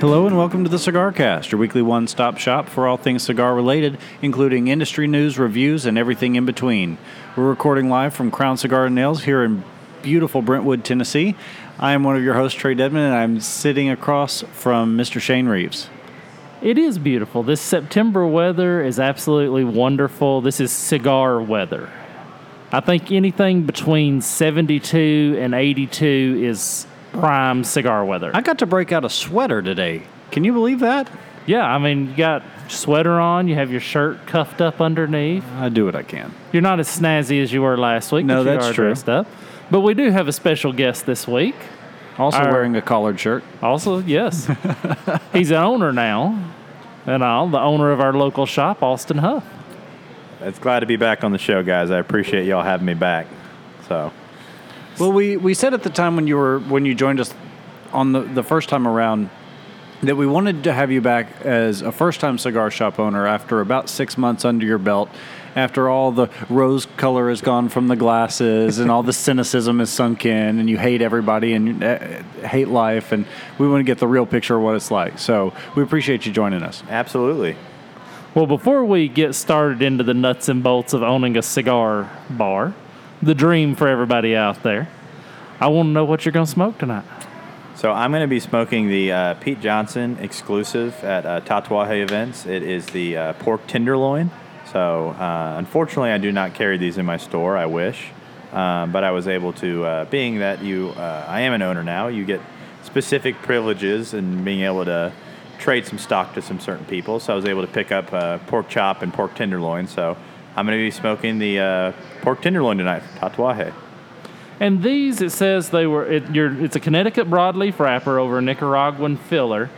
Hello and welcome to the Cigar Cast, your weekly one stop shop for all things cigar related, including industry news, reviews, and everything in between. We're recording live from Crown Cigar and Ales here in beautiful Brentwood, Tennessee. I am one of your hosts, Trae Dedman, and I'm sitting across from Mr. Shane Reeves. It is beautiful. This September weather is absolutely wonderful. This is cigar weather. I think anything between 72 and 82 is prime cigar weather. I got to break out a sweater today. Can you believe that? yeah, I mean, you got sweater on, you have your shirt cuffed up underneath. I do what I can. You're not as snazzy as you were last week. No, you that's are true. Dressed up. But we do have a special guest this week. Also Our- wearing a collared shirt. Also, yes, he's an owner now, and all the owner of our local shop, Austin Hough. It's glad to be back on the show, guys. I appreciate y'all having me back. So, Well, we, we said at the time when you were when you joined us on the, the first time around that we wanted to have you back as a first time cigar shop owner after about six months under your belt, after all the rose color has gone from the glasses and all the cynicism is sunk in and you hate everybody and uh, hate life and we want to get the real picture of what it's like. So we appreciate you joining us. absolutely. Well, before we get started into the nuts and bolts of owning a cigar bar, the dream for everybody out there, I want to know what you're going to smoke tonight. So, I'm going to be smoking the uh, Pete Johnson exclusive at uh, Tatuaje events. It is the uh, pork tenderloin. So, uh, unfortunately, I do not carry these in my store. I wish. Um, but I was able to, uh, being that you, uh, I am an owner now, you get specific privileges and being able to trade some stock to some certain people. So I was able to pick up pork chop and pork tenderloin. So I'm going to be smoking the uh, pork tenderloin tonight from Tatuaje. And these, it says they were, it, you're, it's a Connecticut broadleaf wrapper over a Nicaraguan filler,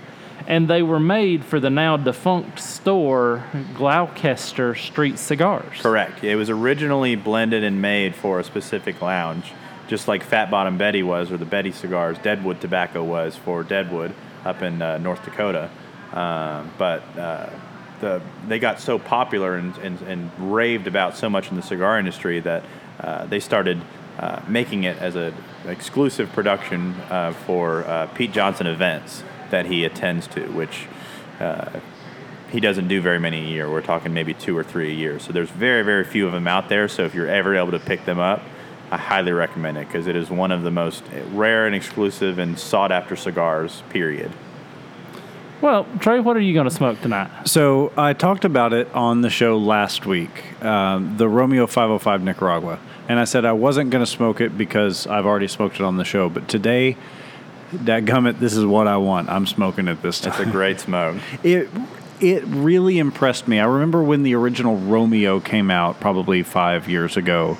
and they were made for the now defunct store Gloucester Street Cigars. Correct. It was originally blended and made for a specific lounge, just like Fat Bottom Betty was, or the Betty cigars, Deadwood Tobacco was for Deadwood up in uh, North Dakota. Um, but uh, the they got so popular and, and, and raved about so much in the cigar industry that uh, they started uh, making it as an exclusive production uh, for uh, Pete Johnson events that he attends to, which uh, he doesn't do very many a year. We're talking maybe two or three a year. So there's very, very few of them out there. So if you're ever able to pick them up, I highly recommend it because it is one of the most rare and exclusive and sought after cigars, period. Well, Trae, what are you going to smoke tonight? So I talked about it on the show last week, um, the Romeo 505 Nicaragua, and I said I wasn't going to smoke it because I've already smoked it on the show. But today, that gummit, this is what I want. I'm smoking it this time. It's a great smoke. it it really impressed me. I remember when the original Romeo came out, probably five years ago,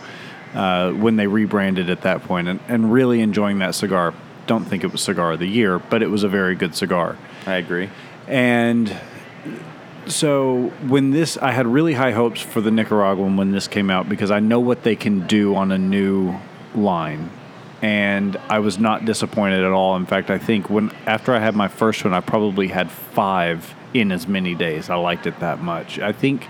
uh, when they rebranded at that point, and, and really enjoying that cigar. Don't think it was cigar of the year, but it was a very good cigar. I agree. And so when this, I had really high hopes for the Nicaraguan when this came out because I know what they can do on a new line. And I was not disappointed at all. In fact, I think when after I had my first one, I probably had five in as many days. I liked it that much. I think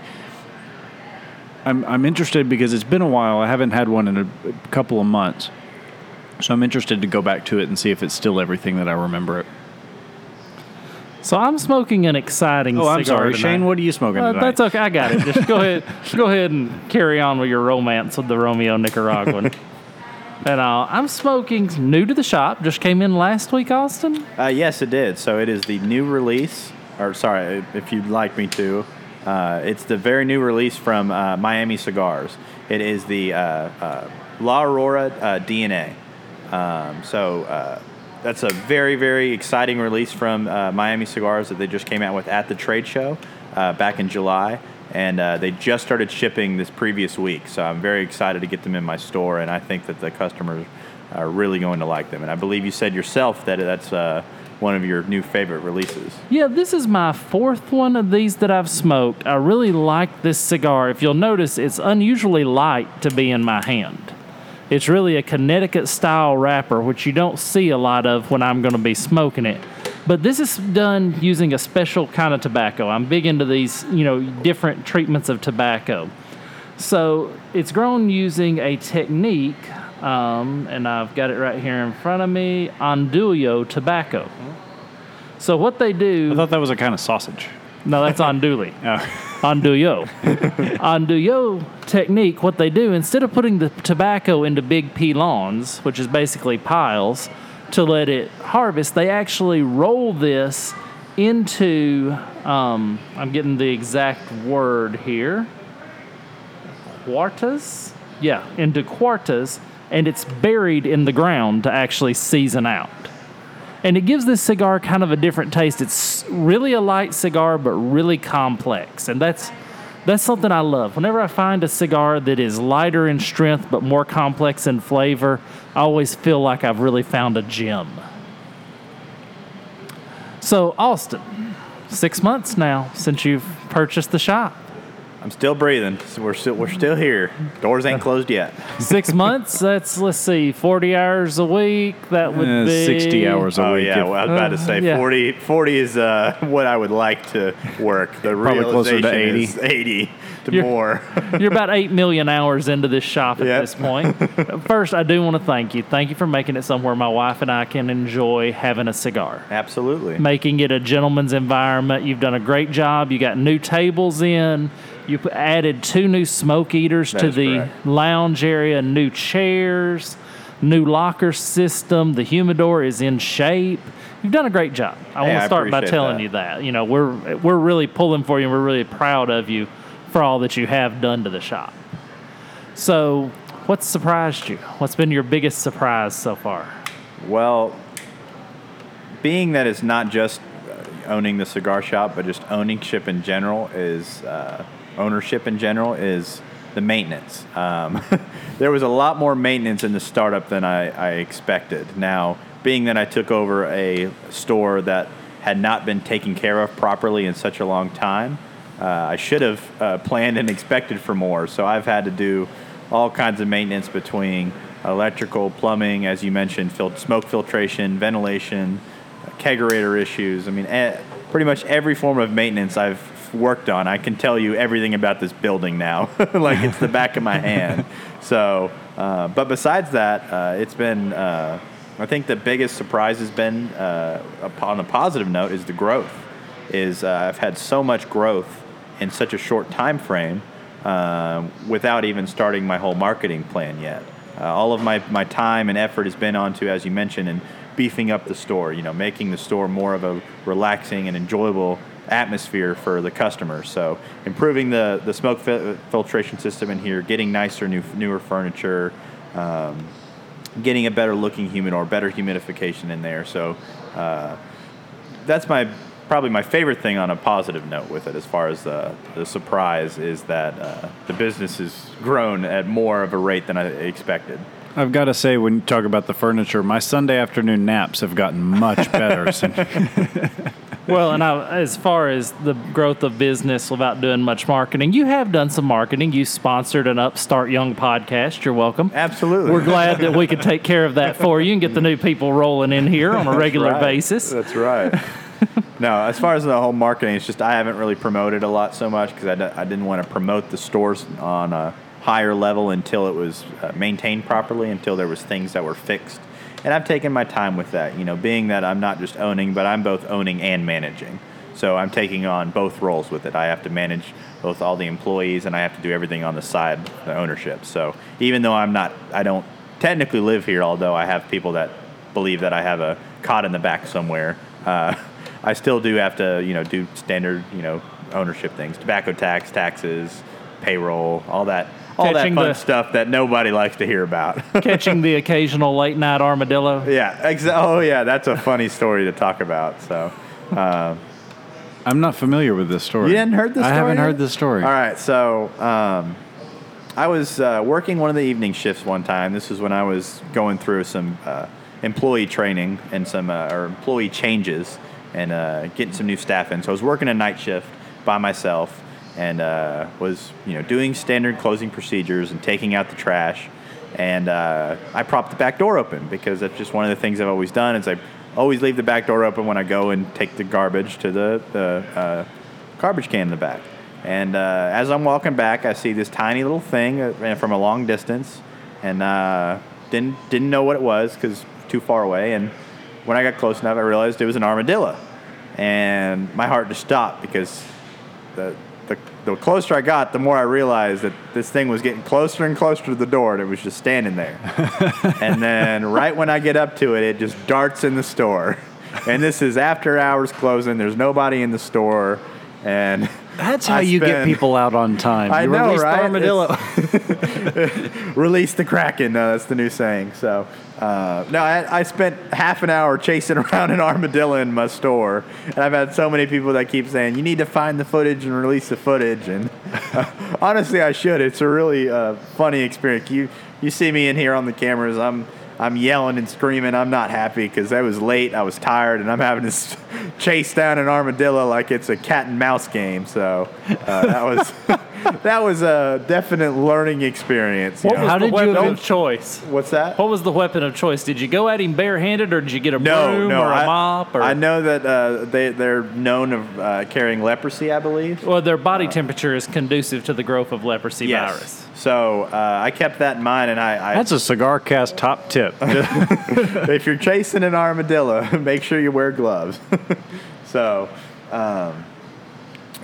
I'm I'm interested because it's been a while. I haven't had one in a, a couple of months, so I'm interested to go back to it and see if it's still everything that I remember it. So I'm smoking an exciting Oh, I'm cigar sorry, tonight. Shane. What are you smoking Uh, that's okay. I got it. Just go ahead. Go ahead and carry on with your romance with the Romeo Nicaraguan. and uh, I'm smoking new to the shop. Just came in last week, Austin. Uh, yes, it did. So it is the new release, or sorry, if you'd like me to, uh, it's the very new release from uh, Miami Cigars. It is the uh, uh, La Aurora uh, DNA. Um, so uh, that's a very, very exciting release from uh, Miami Cigars that they just came out with at the trade show uh, back in July. And uh, they just started shipping this previous week. So I'm very excited to get them in my store. And I think that the customers are really going to like them. And I believe you said yourself that that's uh, one of your new favorite releases. Yeah, this is my fourth one of these that I've smoked. I really like this cigar. If you'll notice, it's unusually light to be in my hand. It's really a Connecticut style wrapper, which you don't see a lot of when I'm going to be smoking it. But this is done using a special kind of tobacco. I'm big into these, you know, different treatments of tobacco. So it's grown using a technique, um, and I've got it right here in front of me, Andullo tobacco. So what they do? I thought that was a kind of sausage. No, that's andouille. Oh. Andullo. Andullo technique, what they do, instead of putting the tobacco into big pilons, which is basically piles, to let it harvest, they actually roll this into, um, I'm getting the exact word here, quartas? Yeah, into quartas, and it's buried in the ground to actually season out and it gives this cigar kind of a different taste. It's really a light cigar, but really complex, and that's that's something I love. Whenever I find a cigar that is lighter in strength but more complex in flavor, I always feel like I've really found a gem. So, Austin, six months now since you've purchased the shop. I'm still breathing. So we're still we're still here. Doors ain't closed yet. Six months. That's let's see, forty hours a week. That would Uh, be 60 hours a Oh week. yeah, if- well, I was about to say Uh, yeah. 40, 40 is uh, what I would like to work. The Probably closer to realization 80. is 80 to You're- more. You're about 8 million hours into this shop at Yep. this point. First, I do want to thank you. Thank you for making it somewhere my wife and I can enjoy having a cigar. Absolutely. Making it a gentleman's environment. You've done a great job. You got new tables in. You added two new smoke eaters That to the correct. lounge area, new chairs, new locker system. The humidor is in shape. You've done a great job. I Hey, want to start by telling that. you that. You know, we're we're really pulling for you and we're really proud of you for all that you have done to the shop. So, what's surprised you? What's been your biggest surprise so far? Well, being that it's not just uh, owning the cigar shop, but just owning ship in general is uh, ownership in general is the maintenance. Um, there was a lot more maintenance in the startup than I, I expected. Now, being that I took over a store that had not been taken care of properly in such a long time, uh, I should have uh, planned and expected for more. So I've had to do all kinds of maintenance between electrical, plumbing, as you mentioned, fil- smoke filtration, ventilation, kegerator issues. I mean, eh, pretty much every form of maintenance I've worked on. I can tell you everything about this building now, like it's the back of my hand. So, uh, but besides that, uh, it's been. Uh, I think the biggest surprise has been, uh, upon a positive note, is the growth. Is uh, I've had so much growth in such a short time frame um, without even starting my whole marketing plan yet. Uh, all of my, my time and effort has been onto, as you mentioned, and beefing up the store. You know, making the store more of a relaxing and enjoyable atmosphere for the customer. So improving the the smoke fil- filtration system in here, getting nicer, new newer furniture. Um, getting a better looking humidor, better humidification in there. So uh, that's my probably my favorite thing on a positive note with it, as far as the, the surprise is that uh, the business has grown at more of a rate than I expected. I've got to say, when you talk about the furniture, my Sunday afternoon naps have gotten much better. Well, and I, as far as the growth of business without doing much marketing, you have done some marketing. You sponsored an Upstart Young podcast. You're welcome. Absolutely. We're glad that we could take care of that for you and get the new people rolling in here on a regular right. basis. That's right. no, as far as the whole marketing, it's just I haven't really promoted a lot so much because I, d- I didn't want to promote the stores on a higher level until it was uh, maintained properly, until there was things that were fixed. And I've taken my time with that, you know, being that I'm not just owning, but I'm both owning and managing. So I'm taking on both roles with it. I have to manage both all the employees and I have to do everything on the side, the ownership. So even though I'm not, I don't technically live here, although I have people that believe that I have a cot in the back somewhere. Uh, I still do have to, you know, do standard, you know, ownership things, tobacco tax, taxes, payroll, all that, all Catching that fun the- stuff that nobody likes to hear about. Catching the occasional late night armadillo. yeah, exa- oh yeah, that's a funny story to talk about. So, I'm not familiar with this story. You didn't heard this I story haven't yet? heard this story. All right, so um, I was uh, working one of the evening shifts one time. This was when I was going through some uh, employee training and some uh, or employee changes and uh, getting some new staff in. So I was working a night shift by myself and uh, was you know doing standard closing procedures and taking out the trash. And uh, I propped the back door open because that's just one of the things I've always done. Is I always leave the back door open when I go and take the garbage to the the uh, garbage can in the back. And uh, as I'm walking back, I see this tiny little thing uh, from a long distance, and uh, didn't didn't know what it was because too far away. And when I got close enough, I realized it was an armadillo. and my heart just stopped because the, the closer I got, the more I realized that this thing was getting closer and closer to the door, and it was just standing there. and then right when I get up to it, it just darts in the store. And this is after hours closing. There's nobody in the store, and That's how I you get people out on time. I you know, release the right? armadillo. release the kraken. No, that's the new saying. So, uh, no, I, I spent half an hour chasing around an armadillo in my store, and I've had so many people that keep saying you need to find the footage and release the footage. And uh, honestly, I should. It's a really uh, funny experience. You you see me in here on the cameras. I'm. I'm yelling and screaming. I'm not happy because I was late. I was tired, and I'm having to s- chase down an armadillo like it's a cat and mouse game. So uh, that was that was a definite learning experience. you What know. was How the did you weapon ever- of choice? What's that? What was the weapon of choice? Did you go at him barehanded, or did you get a No, broom no. or a I, mop? Or I know that uh, they they're known of uh, carrying leprosy. I believe. well, their body temperature is conducive to the growth of leprosy virus. So uh, I kept that in mind, and I, I That's a cigar cast top tip. if you're chasing an armadillo, make sure you wear gloves. so, um,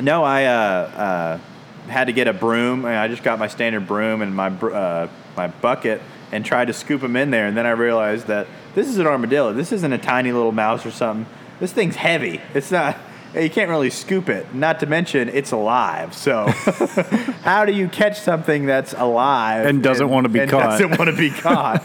no, I uh, uh, had to get a broom. I just got my standard broom and my uh, my bucket and tried to scoop them in there. And then I realized that this is an armadillo. This isn't a tiny little mouse or something. This thing's heavy. It's not. You can't really scoop it. Not to mention, it's alive. So, how do you catch something that's alive And doesn't wanna be and caught? Doesn't want to be caught.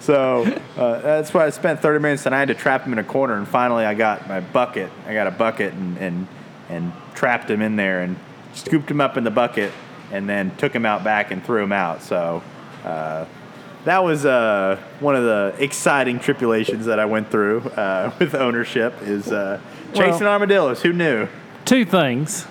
so uh, that's why I spent 30 minutes, and I had to trap him in a corner. And finally, I got my bucket. I got a bucket and and and trapped him in there and scooped him up in the bucket, and then took him out back and threw him out. So. Uh, that was uh, one of the exciting tribulations that I went through uh, with ownership. Is uh, chasing Well- armadillos. Who knew? Two things.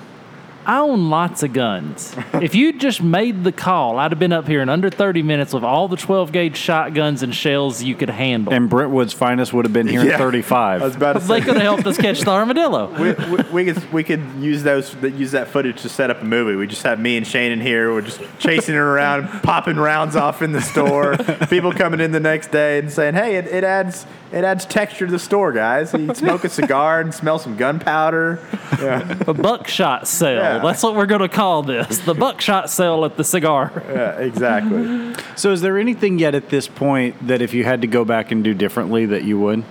I own lots of guns. if you just made the call, I'd have been up here in under 30 minutes with all the 12 gauge shotguns and shells you could handle. and Brentwood's finest would have been here Yeah. in 35. I was about to they could have helped us catch the armadillo. we, we, we could we could use those that use that footage to set up a movie. We just have me and Shane in here. We're just chasing it around, popping rounds off in the store. People coming in the next day and saying, "Hey, it, it adds it adds texture to the store, guys. You smoke a cigar and smell some gunpowder." Yeah, A buckshot sale. Yeah. That's what we're going to call this. The buckshot sale at the cigar. yeah, exactly. so, is there anything yet at this point that if you had to go back and do differently that you would?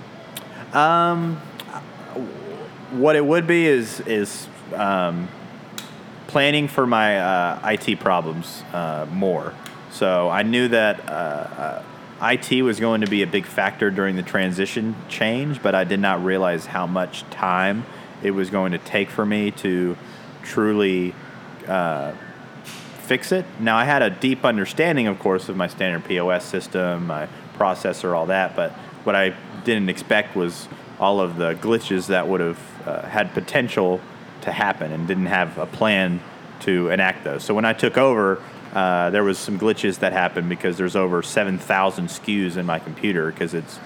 Um, what it would be is is um, planning for my uh, IT problems uh, more. So I knew that uh, uh, IT was going to be a big factor during the transition change, but I did not realize how much time it was going to take for me to truly uh, fix it. Now I had a deep understanding, of course, of my standard POS system, my processor, all that. But what I didn't expect was all of the glitches that would have uh, had potential to happen, and didn't have a plan to enact those. So when I took over, uh, there was some glitches that happened because there's over 7,000 SKUs in my computer because it's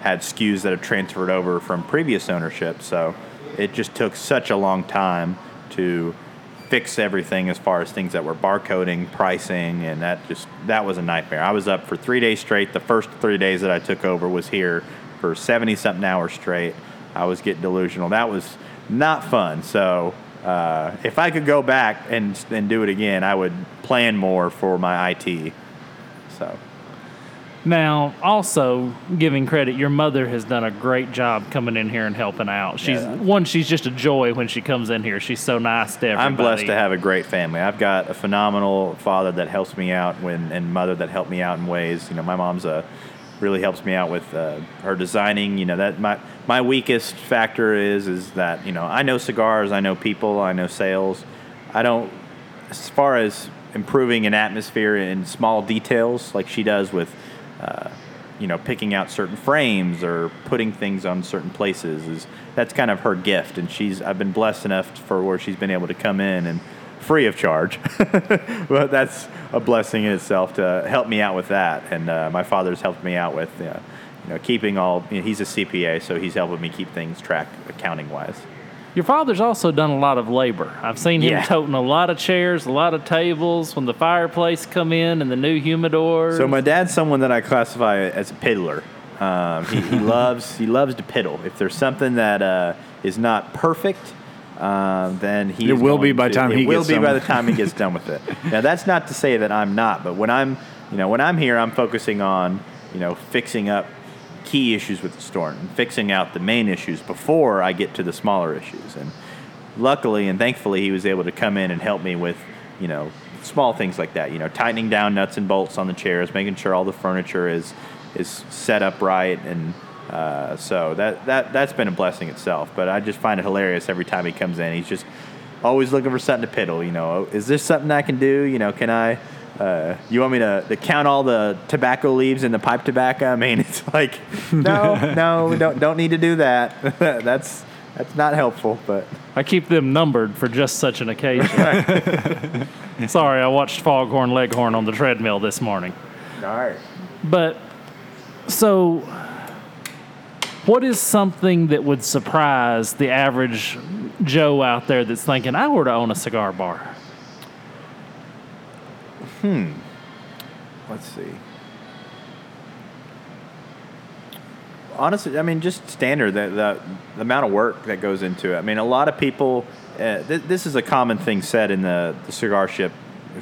had SKUs that have transferred over from previous ownership. So it just took such a long time to fix everything as far as things that were barcoding, pricing, and that just that was a nightmare. I was up for three days straight. The first three days that I took over was here for seventy something hours straight. I was getting delusional. That was not fun. So uh, if I could go back and and do it again, I would plan more for my IT. So Now, also giving credit, your mother has done a great job coming in here and helping out. She's Yeah. one. She's just a joy when she comes in here. She's so nice to everybody. I'm blessed to have a great family. I've got a phenomenal father that helps me out when, and mother that help me out in ways. You know, my mom's a really helps me out with uh, her designing. You know, that my my weakest factor is is that you know I know cigars, I know people, I know sales. I don't as far as improving an atmosphere in small details like she does with. Uh, you know, picking out certain frames or putting things on certain places is that's kind of her gift, and she's I've been blessed enough for where she's been able to come in and free of charge, but that's a blessing in itself to help me out with that. And uh, my father's helped me out with, uh, you know, keeping all. You know, he's a CPA, so he's helping me keep things track accounting wise. Your father's also done a lot of labor. I've seen him Yeah. toting a lot of chairs, a lot of tables when the fireplace come in and the new humidor. So my dad's someone that I classify as a piddler. Um, he, he loves he loves to piddle. If there's something that uh, is not perfect, um, then he It will be by the time it he will gets be done by the with it. time he gets done with it. Now that's not to say that I'm not, but when I'm you know when I'm here, I'm focusing on you know fixing up key issues with the store and fixing out the main issues before I get to the smaller issues. And luckily and thankfully, he was able to come in and help me with you know small things like that. You know, tightening down nuts and bolts on the chairs, making sure all the furniture is is set up right and. Uh, so that, that that's been a blessing itself, but I just find it hilarious every time he comes in. He's just always looking for something to piddle. You know, is this something I can do? You know, can I? Uh, you want me to, to count all the tobacco leaves in the pipe tobacco? I mean, it's like, no, no, don't don't need to do that. that's that's not helpful. But I keep them numbered for just such an occasion. Sorry, I watched Foghorn Leghorn on the treadmill this morning. all right. But so, what is something that would surprise the average Joe out there that's thinking, I were to own a cigar bar? Hmm. Let's see. Honestly, I mean, just standard the, the the amount of work that goes into it. I mean, a lot of people. Uh, th- this is a common thing said in the, the cigar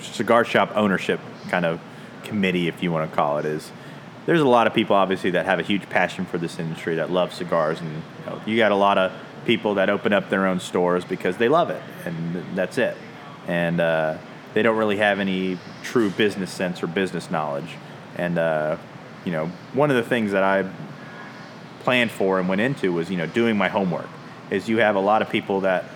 cigar shop ownership kind of committee, if you want to call it. Is there's a lot of people obviously that have a huge passion for this industry that love cigars, and you, know, you got a lot of people that open up their own stores because they love it, and that's it. And uh, they don't really have any true business sense or business knowledge. And uh, you know, one of the things that I planned for and went into was you know doing my homework. Is you have a lot of people that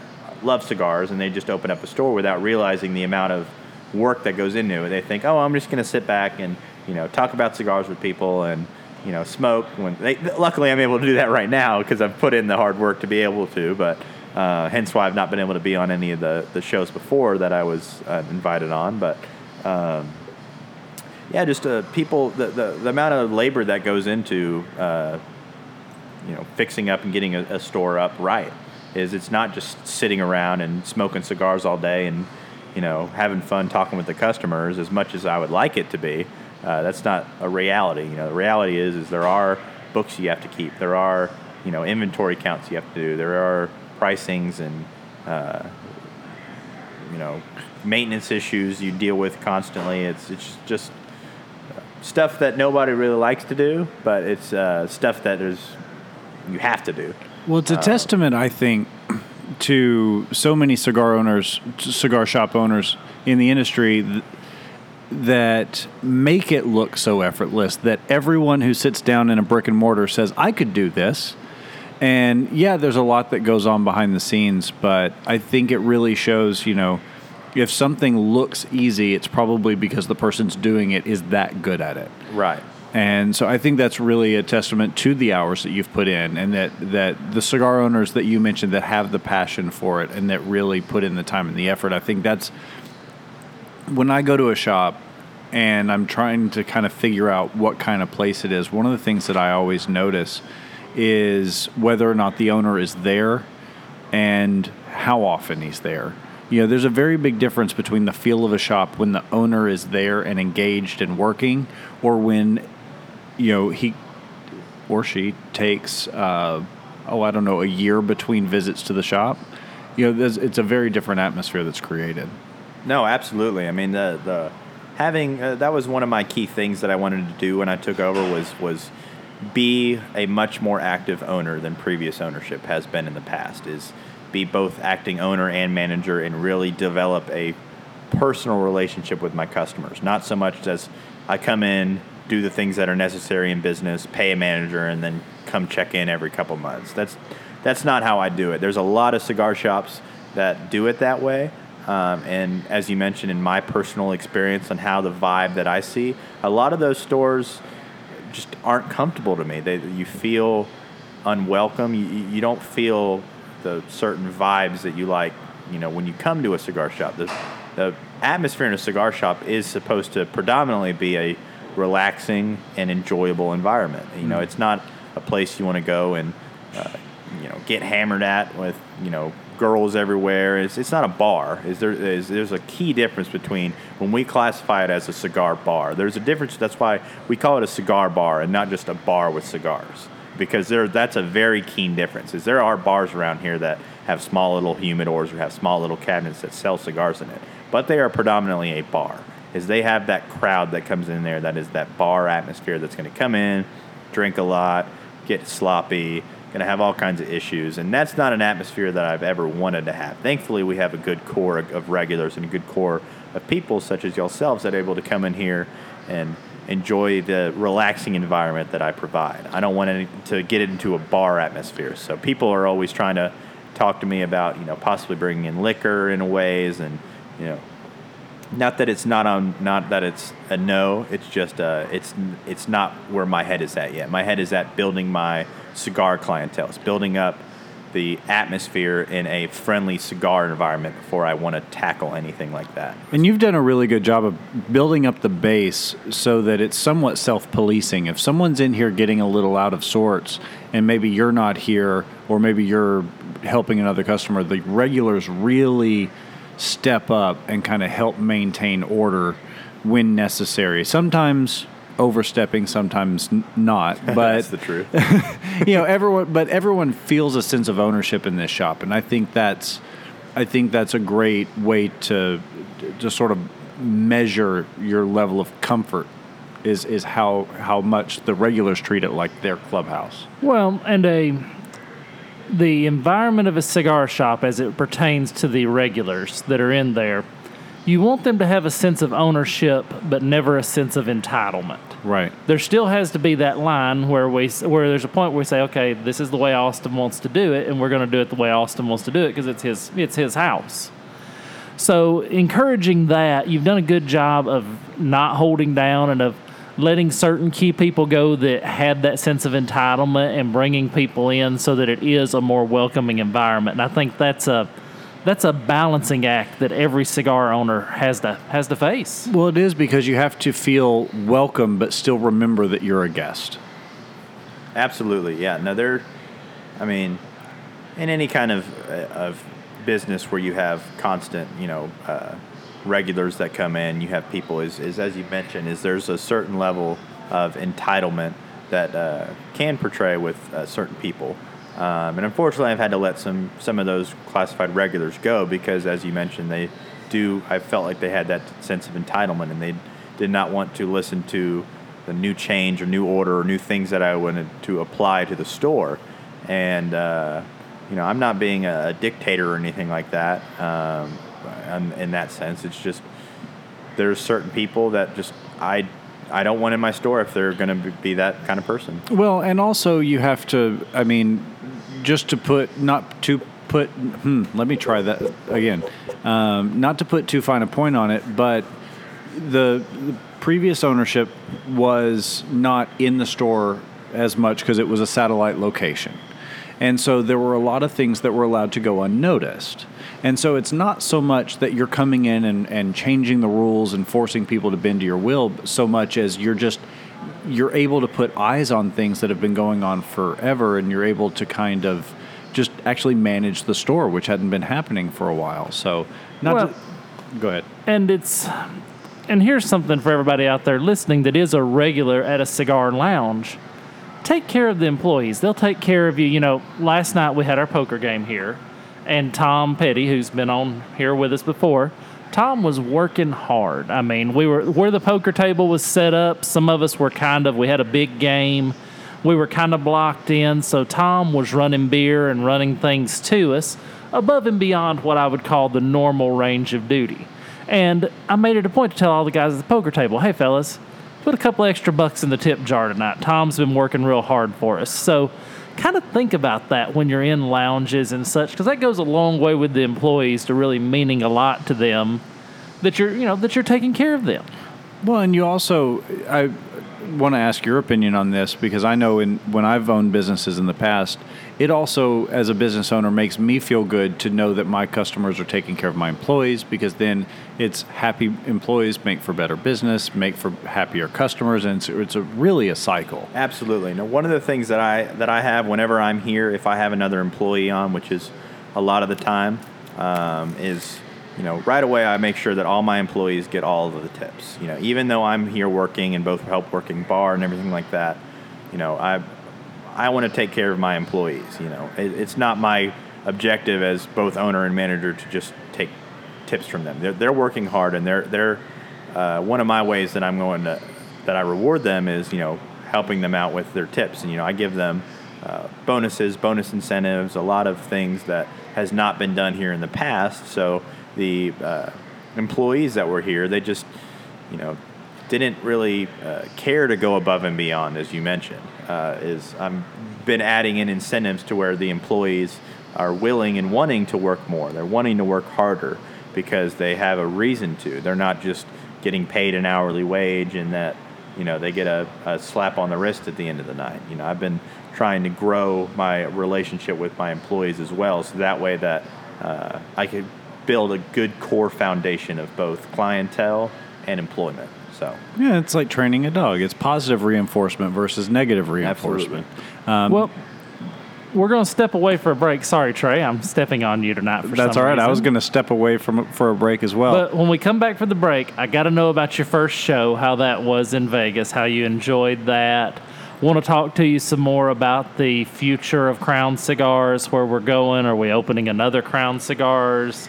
love cigars and they just open up a store without realizing the amount of work that goes into it. They think, oh, I'm just going to sit back and you know talk about cigars with people and you know smoke. When they, luckily I'm able to do that right now because I've put in the hard work to be able to. But uh, hence why I've not been able to be on any of the, the shows before that I was uh, invited on. But um, yeah, just uh, people the, the the amount of labor that goes into uh, you know fixing up and getting a, a store up right is it's not just sitting around and smoking cigars all day and you know having fun talking with the customers as much as I would like it to be. Uh, that's not a reality. You know, the reality is is there are books you have to keep. There are you know inventory counts you have to do. There are pricings and uh, you know maintenance issues you deal with constantly. It's it's just stuff that nobody really likes to do, but it's uh, stuff that is you have to do. Well, it's a testament, I think, to so many cigar owners, cigar shop owners in the industry that make it look so effortless that everyone who sits down in a brick and mortar says, I could do this. And yeah, there's a lot that goes on behind the scenes, but I think it really shows, you know, if something looks easy, it's probably because the person's doing it is that good at it. Right. And so I think that's really a testament to the hours that you've put in and that, that the cigar owners that you mentioned that have the passion for it and that really put in the time and the effort. I think that's when I go to a shop and I'm trying to kind of figure out what kind of place it is, one of the things that I always notice is whether or not the owner is there and how often he's there. You know, there's a very big difference between the feel of a shop when the owner is there and engaged and working, or when, you know, he or she takes, uh, oh, I don't know, a year between visits to the shop. You know, it's a very different atmosphere that's created. No, absolutely. I mean, the the having uh, that was one of my key things that I wanted to do when I took over was was be a much more active owner than previous ownership has been in the past. Is be both acting owner and manager and really develop a personal relationship with my customers. Not so much as I come in, do the things that are necessary in business, pay a manager, and then come check in every couple months. That's that's not how I do it. There's a lot of cigar shops that do it that way. Um, and as you mentioned, in my personal experience on how the vibe that I see, a lot of those stores just aren't comfortable to me. They, you feel unwelcome. You, you don't feel the certain vibes that you like. You know, when you come to a cigar shop, the, the atmosphere in a cigar shop is supposed to predominantly be a relaxing and enjoyable environment. You know, it's not a place you want to go and uh, you know get hammered at with you know girls everywhere. It's, it's not a bar. Is there is there's a key difference between when we classify it as a cigar bar. There's a difference. That's why we call it a cigar bar and not just a bar with cigars. because there that's a very keen difference. Is there are bars around here that have small little humidors or have small little cabinets that sell cigars in it, but they are predominantly a bar. Is they have that crowd that comes in there that is that bar atmosphere that's going to come in, drink a lot, get sloppy, going to have all kinds of issues, and that's not an atmosphere that I've ever wanted to have. Thankfully, we have a good core of regulars and a good core of people such as yourselves that are able to come in here and enjoy the relaxing environment that I provide. I don't want any, to get into a bar atmosphere. So people are always trying to talk to me about, you know, possibly bringing in liquor in ways and, you know, not that it's not on, not that it's a no. It's just uh, it's it's not where my head is at yet. My head is at building my cigar clientele. It's building up the atmosphere in a friendly cigar environment before I want to tackle anything like that. And you've done a really good job of building up the base so that it's somewhat self policing. If someone's in here getting a little out of sorts and maybe you're not here or maybe you're helping another customer, the regulars really step up and kind of help maintain order when necessary. Sometimes overstepping, sometimes not. But that's the truth. you know, everyone, but everyone feels a sense of ownership in this shop, and I think that's, I think that's a great way to, to sort of measure your level of comfort. Is is how how much the regulars treat it like their clubhouse. Well, and a the environment of a cigar shop as it pertains to the regulars that are in there you want them to have a sense of ownership, but never a sense of entitlement. Right. There still has to be that line where we where there's a point where we say, okay, this is the way Austin wants to do it, and we're going to do it the way Austin wants to do it because it's his it's his house. So encouraging that, you've done a good job of not holding down and of letting certain key people go that had that sense of entitlement and bringing people in so that it is a more welcoming environment. And I think that's a that's a balancing act that every cigar owner has to has to face. Well, it is because you have to feel welcome, but still remember that you're a guest. Absolutely, yeah. No, they're. I mean, in any kind of uh, of business where you have constant, you know, uh, regulars that come in, you have people. Is, is as you mentioned, is there's a certain level of entitlement that uh, can portray with uh, certain people. Um, and unfortunately, I've had to let some some of those classified regulars go because, as you mentioned, they do. I felt like they had that sense of entitlement, and they did not want to listen to the new change or new order or new things that I wanted to apply to the store. And uh, you know, I'm not being a, dictator or anything like that. Um, in that sense, it's just there's certain people that just I I don't want in my store if they're going to be that kind of person. Well, and also you have to. I mean, just to put not to put hmm, let me try that again. Um, not to put too fine a point on it but the, the previous ownership was not in the store as much because it was a satellite location. And so there were a lot of things that were allowed to go unnoticed. And so it's not so much that you're coming in and, and changing the rules and forcing people to bend to your will so much as you're just you're able to put eyes on things that have been going on forever and you're able to kind of just actually manage the store which hadn't been happening for a while. So not well, to, go ahead. and it's and here's something for everybody out there listening that is a regular at a cigar lounge. Take care of the employees. They'll take care of you. You know last night we had our poker game here and tom petty who's been on here with us before Tom was working hard. I mean, we were where the poker table was set up. Some of us were kind of we had a big game. We were kind of blocked in, so Tom was running beer and running things to us above and beyond what I would call the normal range of duty. And I made it a point to tell all the guys at the poker table, "Hey fellas, put a couple extra bucks in the tip jar tonight. Tom's been working real hard for us." So kind of think about that when you're in lounges and such because that goes a long way with the employees to really meaning a lot to them that you're you know that you're taking care of them. Well and you also i want to ask your opinion on this because i know in when i've owned businesses in the past it also as a business owner makes me feel good to know that my customers are taking care of my employees because then it's happy employees make for better business make for happier customers and it's, it's a really a cycle. Absolutely. Now one of the things that i that i have whenever i'm here if i have another employee on which is a lot of the time um, is you know right away i make sure that all my employees get all of the tips. You know even though i'm here working and both help working bar and everything like that you know i I want to take care of my employees. You know, it, it's not my objective as both owner and manager to just take tips from them. They're, they're working hard, and they're they're uh, one of my ways that I'm going to that I reward them is you know helping them out with their tips, and you know I give them uh, bonuses, bonus incentives, a lot of things that has not been done here in the past. So the uh, employees that were here, they just you know didn't really uh, care to go above and beyond, as you mentioned. Uh, is I've been adding in incentives to where the employees are willing and wanting to work more. They're wanting to work harder because they have a reason to. They're not just getting paid an hourly wage and that you know they get a, a slap on the wrist at the end of the night. You know, I've been trying to grow my relationship with my employees as well, so that way that uh, I could build a good core foundation of both clientele and employment. So Yeah, it's like training a dog. It's positive reinforcement versus negative reinforcement. Um, well, we're going to step away for a break. Sorry, Trae, I'm stepping on you tonight. For That's some all right. I was going to step away from for a break as well. But when we come back for the break, I got to know about your first show, how that was in Vegas, how you enjoyed that. Want to talk to you some more about the future of Crown Cigars, where we're going. Are we opening another Crown Cigars?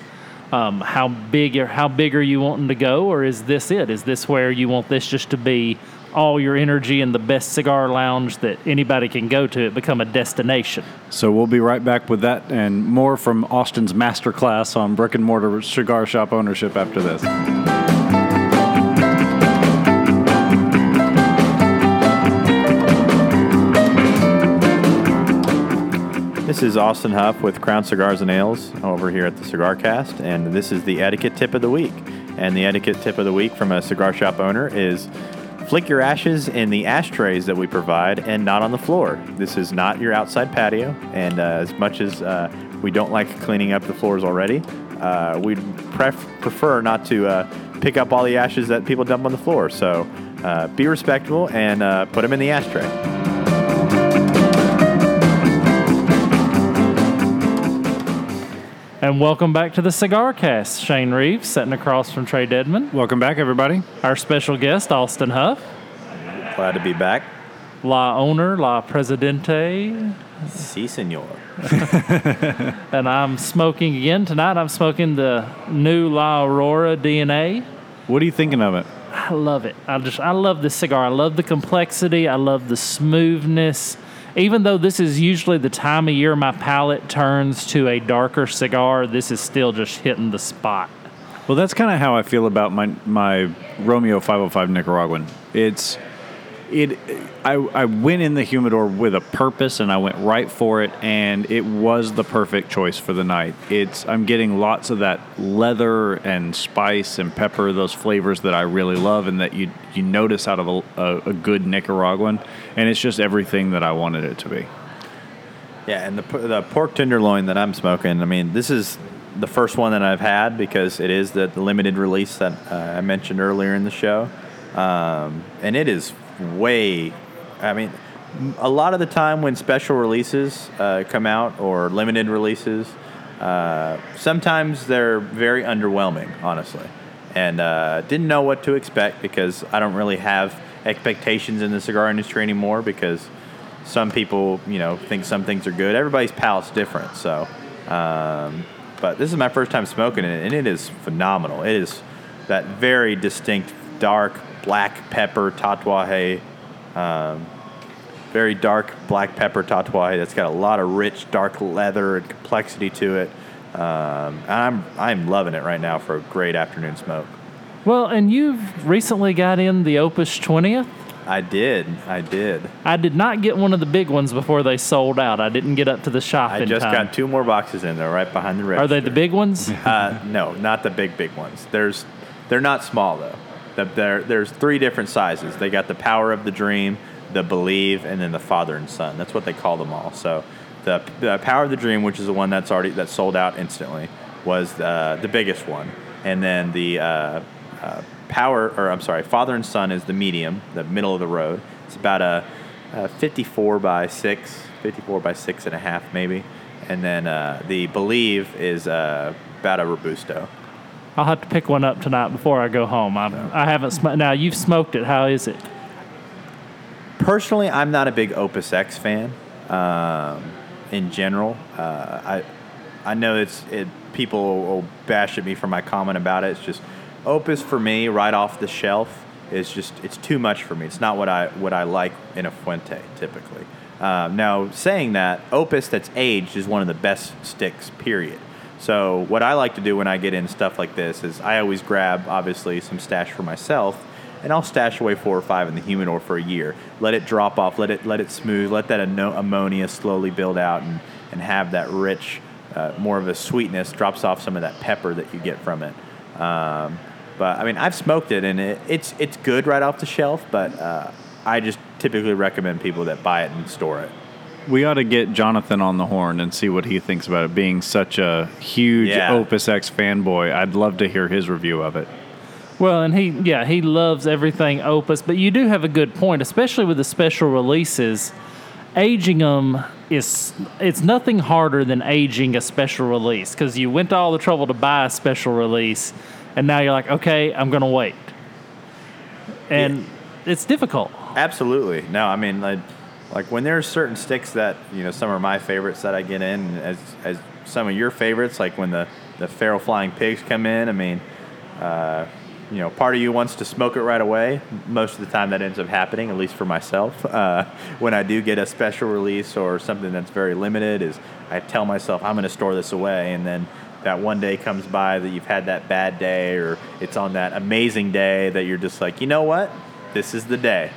Um, how big are how big are you wanting to go, or is this it? Is this where you want this just to be all your energy and the best cigar lounge that anybody can go to? It become a destination. So we'll be right back with that and more from Austin's masterclass on brick and mortar cigar shop ownership after this. This is Austin Hough with Crown Cigars and Ales over here at the Cigar Cast, and this is the etiquette tip of the week. And the etiquette tip of the week from a cigar shop owner is flick your ashes in the ashtrays that we provide and not on the floor. This is not your outside patio, and uh, as much as uh, we don't like cleaning up the floors already, uh, we'd pref- prefer not to uh, pick up all the ashes that people dump on the floor. So uh, be respectful and uh, put them in the ashtray. And welcome back to the Cigar Cast. Shane Reeves sitting across from Trae Deadman. Welcome back, everybody. Our special guest, Austin Hough, Glad to be back. La Owner, La Presidente. Si, senor. And I'm smoking again tonight. I'm smoking the new La Aurora DNA. What are you thinking of it? I love it. I just I love this cigar. I love the complexity. I love the smoothness. Even though this is usually the time of year my palate turns to a darker cigar, this is still just hitting the spot. Well, that's kind of how I feel about my my Romeo 505 Nicaraguan. It's it. I I went in the humidor with a purpose, and I went right for it, and it was the perfect choice for the night. It's I'm getting lots of that leather and spice and pepper, those flavors that I really love, and that you you notice out of a, a, a good Nicaraguan, and it's just everything that I wanted it to be. Yeah, and the the pork tenderloin that I'm smoking. I mean, this is the first one that I've had because it is the, the limited release that uh, I mentioned earlier in the show, um, and it is way. I mean, a lot of the time when special releases uh, come out or limited releases, uh, sometimes they're very underwhelming, honestly, and uh, didn't know what to expect because I don't really have expectations in the cigar industry anymore because some people, you know, think some things are good. Everybody's palate's different. So, um, but this is my first time smoking it, and it is phenomenal. It is that very distinct dark black pepper tatuaje, um, very dark black pepper tatuaje that's got a lot of rich dark leather and complexity to it. Um, and I'm I'm loving it right now for a great afternoon smoke. Well, and you've recently got in the Opus 20th. I did, I did. I did not get one of the big ones before they sold out. I didn't get up to the shop I just time. got two more boxes in there, right behind the register. Are they the big ones? Uh, no, not the big big ones. There's they're not small though. The, there there's three different sizes. They got the Power of the Dream, the Believe, and then the Father and Son. That's what they call them all. So the, the Power of the Dream, which is the one that's already that sold out instantly, was uh, the biggest one, and then the uh, uh, Power or I'm sorry, Father and Son is the medium, the middle of the road. It's about a, a 54 by six, 54 by six and a half maybe, and then uh, the Believe is uh, about a robusto. I'll have to pick one up tonight before I go home. I'm, I haven't smoked. Now you've smoked it. How is it? Personally, I'm not a big Opus X fan. um, in general. Uh, I I know it's it. People will bash at me for my comment about it. It's just Opus for me, right off the shelf, is just it's too much for me. It's not what I what I like in a Fuente typically. Um, now, saying that, Opus that's aged is one of the best sticks. Period. So what I like to do when I get in stuff like this is I always grab obviously some stash for myself, and I'll stash away four or five in the humidor for a year. Let it drop off, let it let it smooth, let that ammonia slowly build out, and and have that rich, uh, more of a sweetness. Drops off some of that pepper that you get from it. Um, but I mean, I've smoked it, and it, it's it's good right off the shelf. But uh, I just typically recommend people that buy it and store it. We ought to get Jonathan on the horn and see what he thinks about it. Being such a huge Yeah. Opus X fanboy, I'd love to hear his review of it. Well, and he, yeah, he loves everything Opus, but you do have a good point, especially with the special releases. Aging them is, it's nothing harder than aging a special release because you went to all the trouble to buy a special release, and now you're like, okay, I'm going to wait. And it's difficult. Absolutely. No, I mean like like when there's certain sticks that you know some are my favorites that I get in as as some of your favorites like when the the feral flying pigs come in. I mean, uh, you know, part of you wants to smoke it right away. Most of the time, that ends up happening, at least for myself. Uh, when I do get a special release or something that's very limited, is I tell myself I'm going to store this away, and then that one day comes by that you've had that bad day, or it's on that amazing day that you're just like, you know what, this is the day.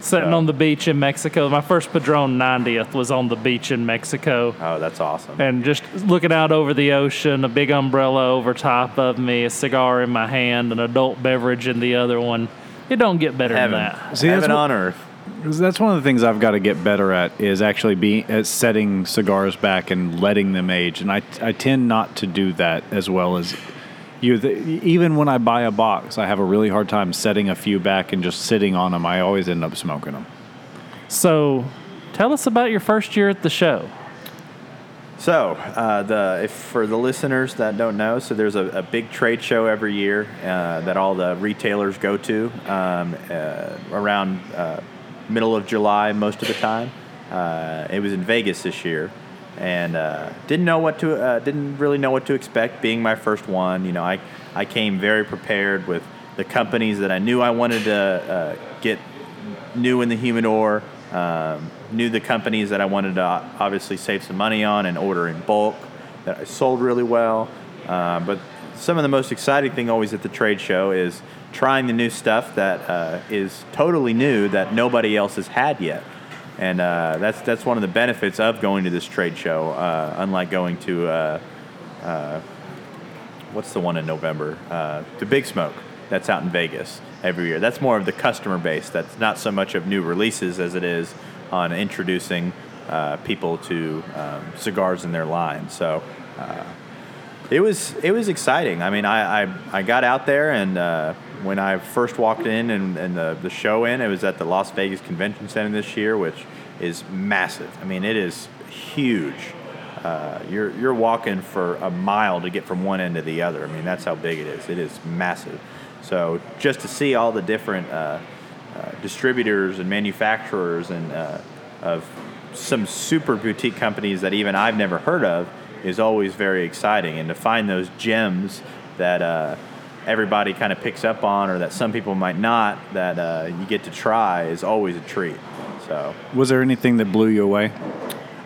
Sitting Yeah. on the beach in Mexico. My first Padron 90th was on the beach in Mexico. Oh, that's awesome. and just looking out over the ocean, a big umbrella over top of me, a cigar in my hand, an adult beverage in the other one. It don't get better Heaven, than that. See, that's heaven what- on earth. That's one of the things I've got to get better at is actually being at setting cigars back and letting them age, and I I tend not to do that as well as you. The, even when I buy a box, I have a really hard time setting a few back and just sitting on them. I always end up smoking them. So, tell us about your first year at the show. So, uh, the if for the listeners that don't know, so there's a, a big trade show every year uh, that all the retailers go to um, uh, around uh, middle of July most of the time. Uh, it was in Vegas this year, and uh, didn't know what to uh, didn't really know what to expect. Being my first one, you know, I I came very prepared with the companies that I knew I wanted to uh, get new in the humidor. Um, knew the companies that I wanted to obviously save some money on and order in bulk that I sold really well. Uh, but some of the most exciting thing always at the trade show is trying the new stuff that uh, is totally new that nobody else has had yet. And uh, that's that's one of the benefits of going to this trade show, uh, unlike going to uh, what's the one in November? Uh, the Big Smoke that's out in Vegas every year. That's more of the customer base. That's not so much of new releases as it is on introducing uh, people to um, cigars in their line. So uh, it was it was exciting. I mean, I I, I got out there and. When I first walked in and, and the, the show in, it was at the Las Vegas Convention Center this year, which is massive. I mean, it is huge. Uh, you're you're walking for a mile to get from one end to the other. I mean, that's how big it is. It is massive. So just to see all the different uh, uh, distributors and manufacturers and uh, of some super boutique companies that even I've never heard of is always very exciting. And to find those gems that uh, everybody kind of picks up on, or that some people might not, that uh, you get to try, is always a treat. So Was there anything that blew you away?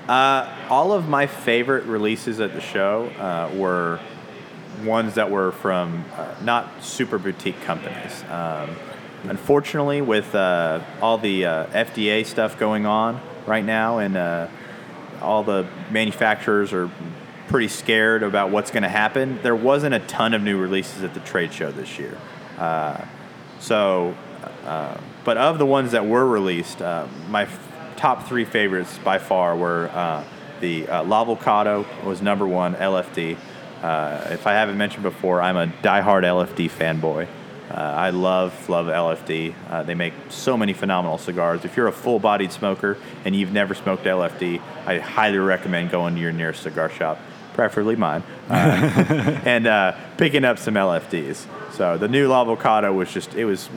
all of my favorite releases at the show uh, were ones that were from uh, not super boutique companies. Um, unfortunately, with uh, all the uh, FDA stuff going on right now, and uh, all the manufacturers are pretty scared about what's going to happen, there wasn't a ton of new releases at the trade show this year. Uh, so, uh, but of the ones that were released, uh, my f- top three favorites by far were uh, the uh, La Volcada was number one, LFD. Uh, if I haven't mentioned before, I'm a diehard LFD fanboy. Uh, I love love LFD. They make so many phenomenal cigars. If you're a full-bodied smoker and you've never smoked LFD, I highly recommend going to your nearest cigar shop preferably mine, uh, and uh, picking up some LFDs. So the new La Volcada was just it was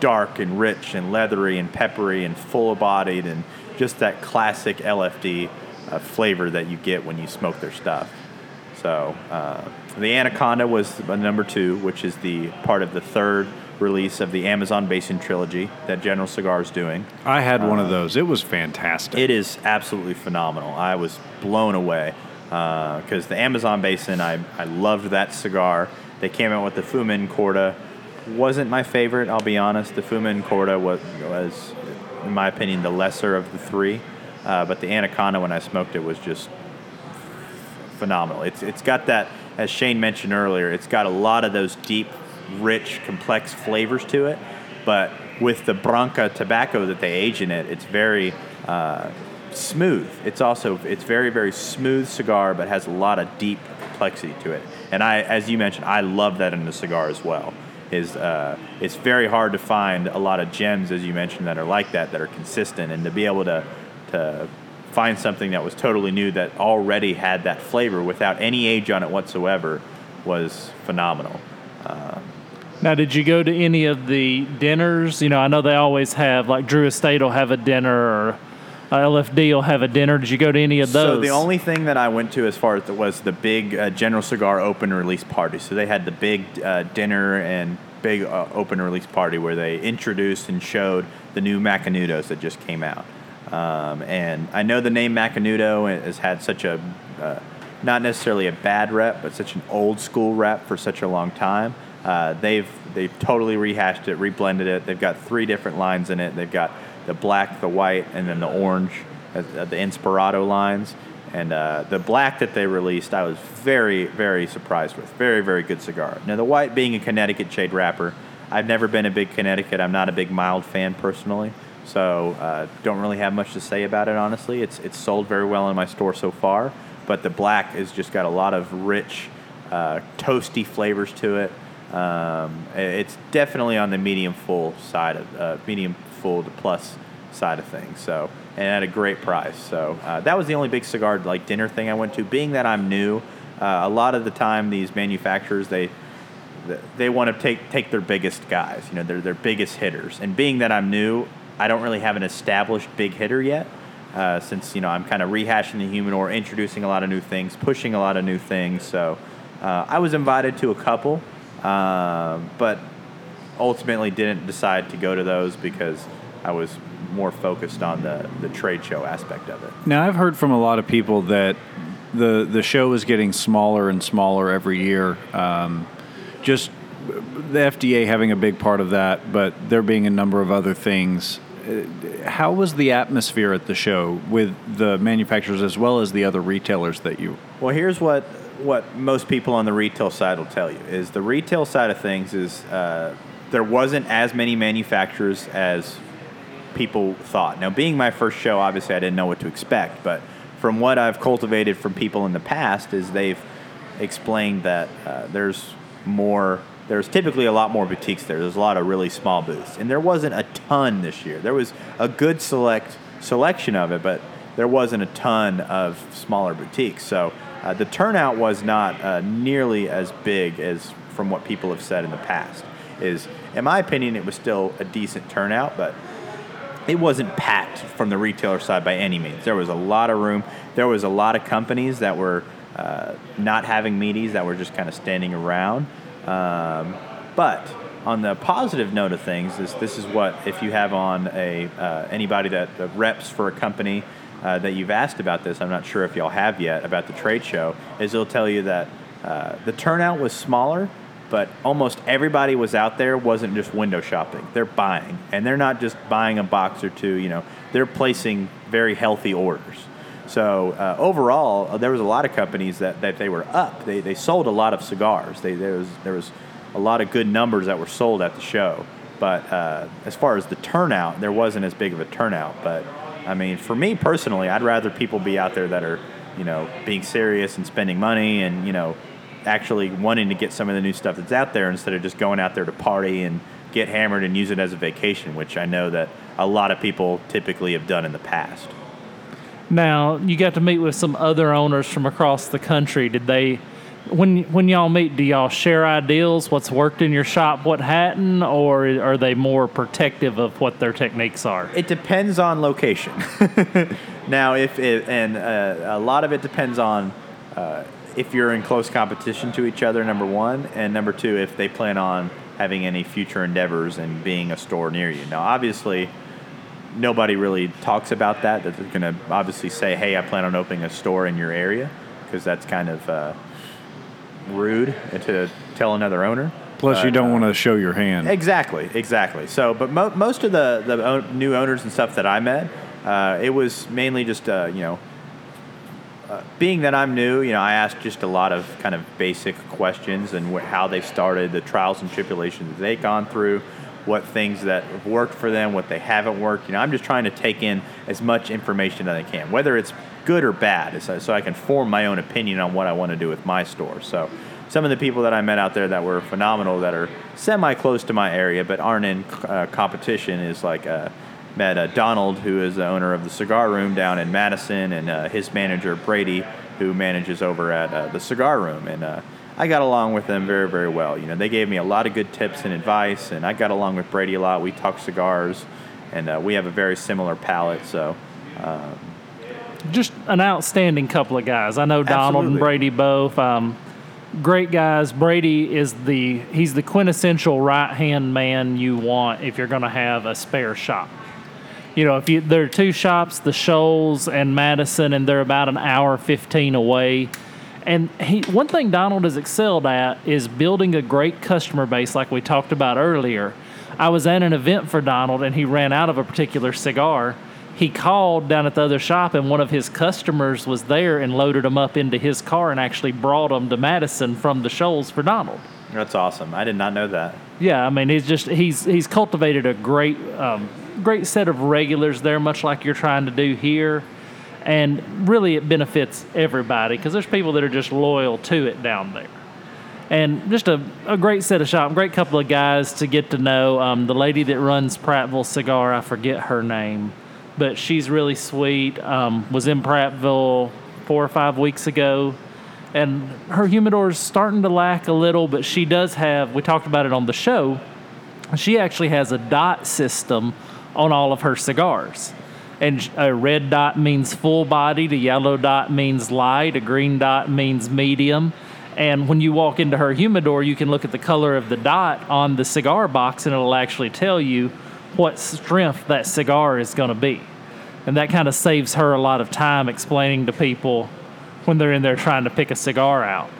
dark and rich and leathery and peppery and full bodied and just that classic LFD uh, flavor that you get when you smoke their stuff. So uh, the Anaconda was number two, which is the part of the third release of the Amazon Basin trilogy that General Cigar is doing. I had one of those. It was fantastic. It is absolutely phenomenal. I was blown away because the Amazon Basin, I, I loved that cigar. They came out with the Fuma em Corda. Wasn't my favorite, I'll be honest. The Fuma em Corda was, was, in my opinion, the lesser of the three. Uh, but the Anaconda, when I smoked it, was just phenomenal. It's, it's got that, as Shane mentioned earlier, it's got a lot of those deep, rich, complex flavors to it. But with the Bragança tobacco that they age in it, it's very uh, smooth. It's also it's very very smooth cigar, but has a lot of deep complexity to it. And I, as you mentioned, I love that in the cigar as well. Is uh, it's very hard to find a lot of gems, as you mentioned, that are like that, that are consistent, and to be able to to find something that was totally new that already had that flavor without any age on it whatsoever was phenomenal. Um, now, did you go to any of the dinners? You know, I know they always have, like Drew Estate will have a dinner or uh, LFD will have a dinner. Did you go to any of those? So the only thing that I went to as far as the, was the big uh, General Cigar open release party. So they had the big uh, dinner and big uh, open release party where they introduced and showed the new Macanudos that just came out. Um, and I know the name Macanudo has had such a, uh, not necessarily a bad rep, but such an old school rep for such a long time. Uh, they've they've totally rehashed it, reblended it. They've got three different lines in it. They've got the black, the white, and then the orange, uh, the Inspirado lines. And uh, the black that they released, I was very, very surprised with. Very, very good cigar. Now, the white being a Connecticut shade wrapper, I've never been a big Connecticut. I'm not a big mild fan personally. So uh, don't really have much to say about it, honestly. It's it's sold very well in my store so far, but the black has just got a lot of rich, uh, toasty flavors to it. Um, it's definitely on the medium full side of uh, medium full to plus side of things. So and at a great price. So uh, that was the only big cigar like dinner thing I went to. Being that I'm new, uh, a lot of the time these manufacturers they they want to take take their biggest guys, you know, their their biggest hitters. And being that I'm new, I don't really have an established big hitter yet. Uh, since you know I'm kind of rehashing the humidor, introducing a lot of new things, pushing a lot of new things. So uh, I was invited to a couple, uh, but ultimately didn't decide to go to those because I was more focused on the, the trade show aspect of it. Now I've heard from a lot of people that the the show is getting smaller and smaller every year. Um, just the FDA having a big part of that, but there being a number of other things how was the atmosphere at the show with the manufacturers as well as the other retailers that you? Well, here's what what most people on the retail side will tell you is the retail side of things is uh, there wasn't as many manufacturers as people thought. Now, being my first show, obviously I didn't know what to expect, but from what I've cultivated from people in the past is they've explained that uh, there's more there's typically a lot more boutiques there. There's a lot of really small booths, and there wasn't a ton this year. There was a good select selection of it, but there wasn't a ton of smaller boutiques. So uh, the turnout was not uh, nearly as big as from what people have said in the past. Is in my opinion, it was still a decent turnout, but it wasn't packed from the retailer side by any means. There was a lot of room. There was a lot of companies that were uh, not having meetings that were just kind of standing around. Um, but on the positive note of things, is this is what if you have on a uh, anybody that reps for a company uh, that you've asked about this, I'm not sure if y'all have yet about the trade show, is they'll tell you that uh, the turnout was smaller, but almost everybody was out there wasn't just window shopping. They're buying, and they're not just buying a box or two. You know, they're placing very healthy orders. So uh, overall, uh, there was a lot of companies that, that they were up. They, they sold a lot of cigars. They, there was there was a lot of good numbers that were sold at the show. But uh, as far as the turnout, there wasn't as big of a turnout. But I mean, for me personally, I'd rather people be out there that are, you know, being serious and spending money and you know, actually wanting to get some of the new stuff that's out there instead of just going out there to party and get hammered and use it as a vacation, which I know that a lot of people typically have done in the past. Now you got to meet with some other owners from across the country. Did they, when when y'all meet, do y'all share ideals? What's worked in your shop, what hadn't, or are they more protective of what their techniques are? It depends on location. now, if it, and uh, a lot of it depends on uh, if you're in close competition to each other. Number one, and number two, if they plan on having any future endeavors and being a store near you. Now, obviously, nobody really talks about that. That they're going to obviously say, "Hey, I plan on opening a store in your area," because that's kind of uh, rude to tell another owner. Plus, you don't uh, want to show your hand. Exactly, exactly. So, but mo- most of the the own- new owners and stuff that I met, uh, it was mainly just uh, you know, uh, being that I'm new, you know, I asked just a lot of kind of basic questions and wh- how they started, the trials and tribulations they've gone through, what things that have worked for them, what they haven't worked. You know, I'm just trying to take in as much information as I can, whether it's good or bad, so, I can form my own opinion on what I want to do with my store. So some of the people that I met out there that were phenomenal, that are semi close to my area but aren't in uh, competition, is like uh, met uh, Donald, who is the owner of the Cigar Room down in Madison, and uh, his manager Brady, who manages over at uh, the Cigar Room, and. I got along with them very, very well. You know, they gave me a lot of good tips and advice, and I got along with Brady a lot. We talked cigars, and uh, we have a very similar palate. So, just an outstanding couple of guys. I know Donald and Brady both. Um, great guys. Brady is the he's the quintessential right hand man you want if you're going to have a spare shop. You know, if you there are two shops, the Shoals and Madison, and they're about an hour fifteen away. And he one thing Donald has excelled at is building a great customer base, like we talked about earlier. I was at an event for Donald, and he ran out of a particular cigar. He called down at the other shop, and one of his customers was there and loaded them up into his car and actually brought them to Madison from the Shoals for Donald. that's awesome. I did not know that. Yeah, I mean, he's just he's he's cultivated a great um, great set of regulars there, much like you're trying to do here, and really it benefits everybody because there's people that are just loyal to it down there, and just a, a great set of shop, great couple of guys to get to know. Um, the lady that runs Prattville Cigar, I forget her name, but she's really sweet. Um, was in Prattville four or five weeks ago and her humidor is starting to lack a little, but she does have. We talked about it on the show. She actually has a dot system on all of her cigars, and a red dot means full bodied, a yellow dot means light, a green dot means medium. And when you walk into her humidor, you can look at the color of the dot on the cigar box, and it'll actually tell you what strength that cigar is going to be. And that kind of saves her a lot of time explaining to people when they're in there trying to pick a cigar out.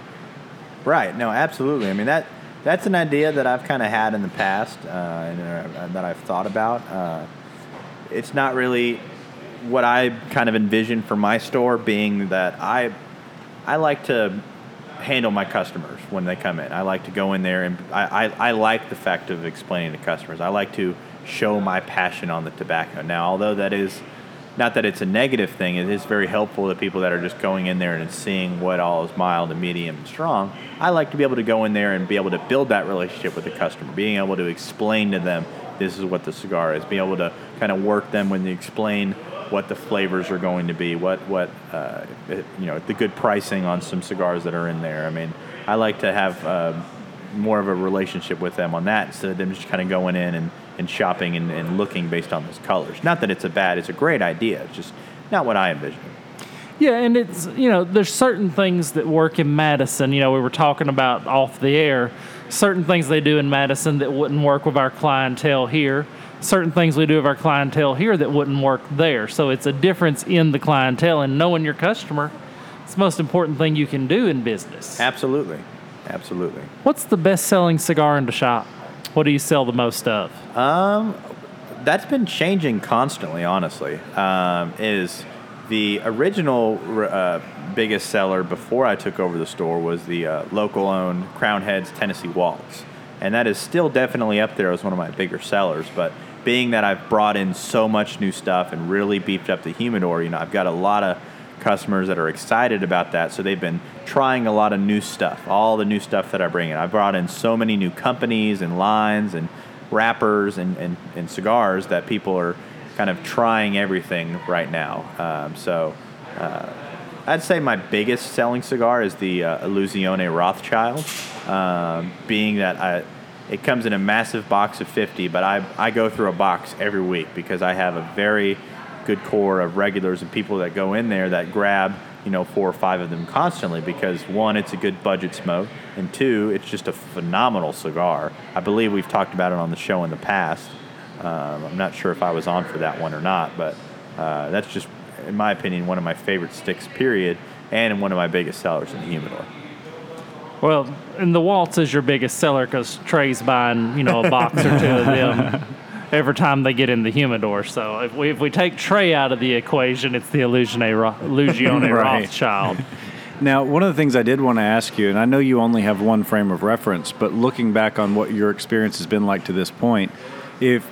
Right. No, absolutely. I mean that that's an idea that I've kind of had in the past uh, and uh, that I've thought about. Uh, it's not really what I kind of envision for my store, being that I I like to handle my customers when they come in. I like to go in there and I, I, I like the fact of explaining to customers. I like to show my passion on the tobacco. Now, although that is not that it's a negative thing, it is very helpful to people that are just going in there and seeing what all is mild and medium and strong. I like to be able to go in there and be able to build that relationship with the customer, being able to explain to them this is what the cigar is, being able to kind of work them when they explain what the flavors are going to be, what what uh, you know the good pricing on some cigars that are in there. I mean, I like to have uh, more of a relationship with them on that instead of them just kind of going in and, and shopping and, and looking based on those colors. Not that it's a bad, it's a great idea. It's just not what I envision. Yeah, and it's you know there's certain things that work in Madison. You know we were talking about off the air, certain things they do in Madison that wouldn't work with our clientele here. Certain things we do with our clientele here that wouldn't work there. So it's a difference in the clientele and knowing your customer. It's the most important thing you can do in business. Absolutely, absolutely. What's the best selling cigar in the shop? What do you sell the most of? that's been changing constantly. Honestly, um, is the original uh, biggest seller before I took over the store was the uh, local-owned Crowned Heads Tennessee Waltz, and that is still definitely up there as one of my bigger sellers. But being that I've brought in so much new stuff and really beefed up the humidor, you know, I've got a lot of customers that are excited about that. So they've been trying a lot of new stuff, all the new stuff that I bring in. I brought in so many new companies and lines and wrappers and, and, and cigars that people are kind of trying everything right now. Um, so uh, I'd say my biggest selling cigar is the uh, Illusione Rothschild, um, being that I, it comes in a massive box of 50, but I, I go through a box every week because I have a very good core of regulars and people that go in there that grab you know four or five of them constantly because one it's a good budget smoke and two it's just a phenomenal cigar. I believe we've talked about it on the show in the past. Um, i'm not sure if i was on for that one or not but uh, that's just in my opinion one of my favorite sticks period and one of my biggest sellers in the humidor Well, and the Waltz is your biggest seller because Trae's buying, you know, a box or two of them every time they get in the humidor. So if we, if we take Trey out of the equation, it's the Illusione, Ro- Illusione Right. Rothschild. Now, one of the things I did want to ask you, and I know you only have one frame of reference, but looking back on what your experience has been like to this point, if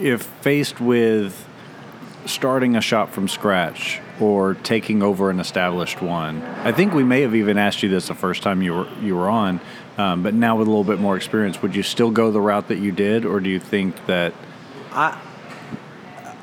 if faced with starting a shop from scratch or taking over an established one, I think we may have even asked you this the first time you were you were on, um, but now with a little bit more experience, would you still go the route that you did, or do you think that I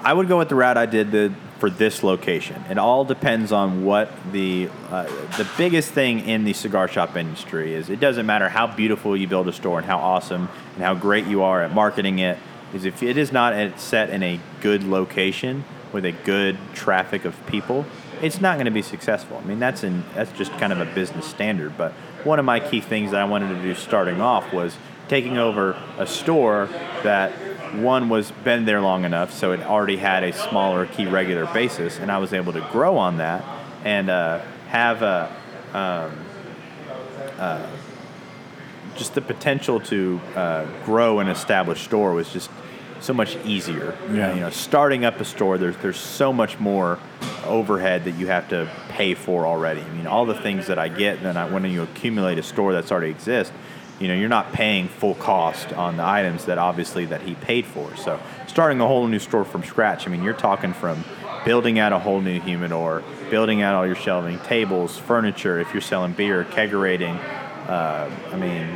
I would go with the route I did the, for this location. It all depends on what the uh, the biggest thing in the cigar shop industry is. It doesn't matter how beautiful you build a store and how awesome and how great you are at marketing it. Is if it is not set in a good location with a good traffic of people, it's not going to be successful. I mean, that's in that's just kind of a business standard. But one of my key things that I wanted to do starting off was taking over a store that one was been there long enough, so it already had a smaller key regular basis, and I was able to grow on that and uh, have a um, uh, just the potential to uh, grow an established store was just so much easier. Yeah. You know, starting up a store, there's there's so much more overhead that you have to pay for already. I mean, all the things that I get, then I, when you accumulate a store that's already exists, you know, you're not paying full cost on the items that obviously that he paid for. So starting a whole new store from scratch, I mean, you're talking from building out a whole new humidor, building out all your shelving, tables, furniture. If you're selling beer, kegerating, uh, I mean,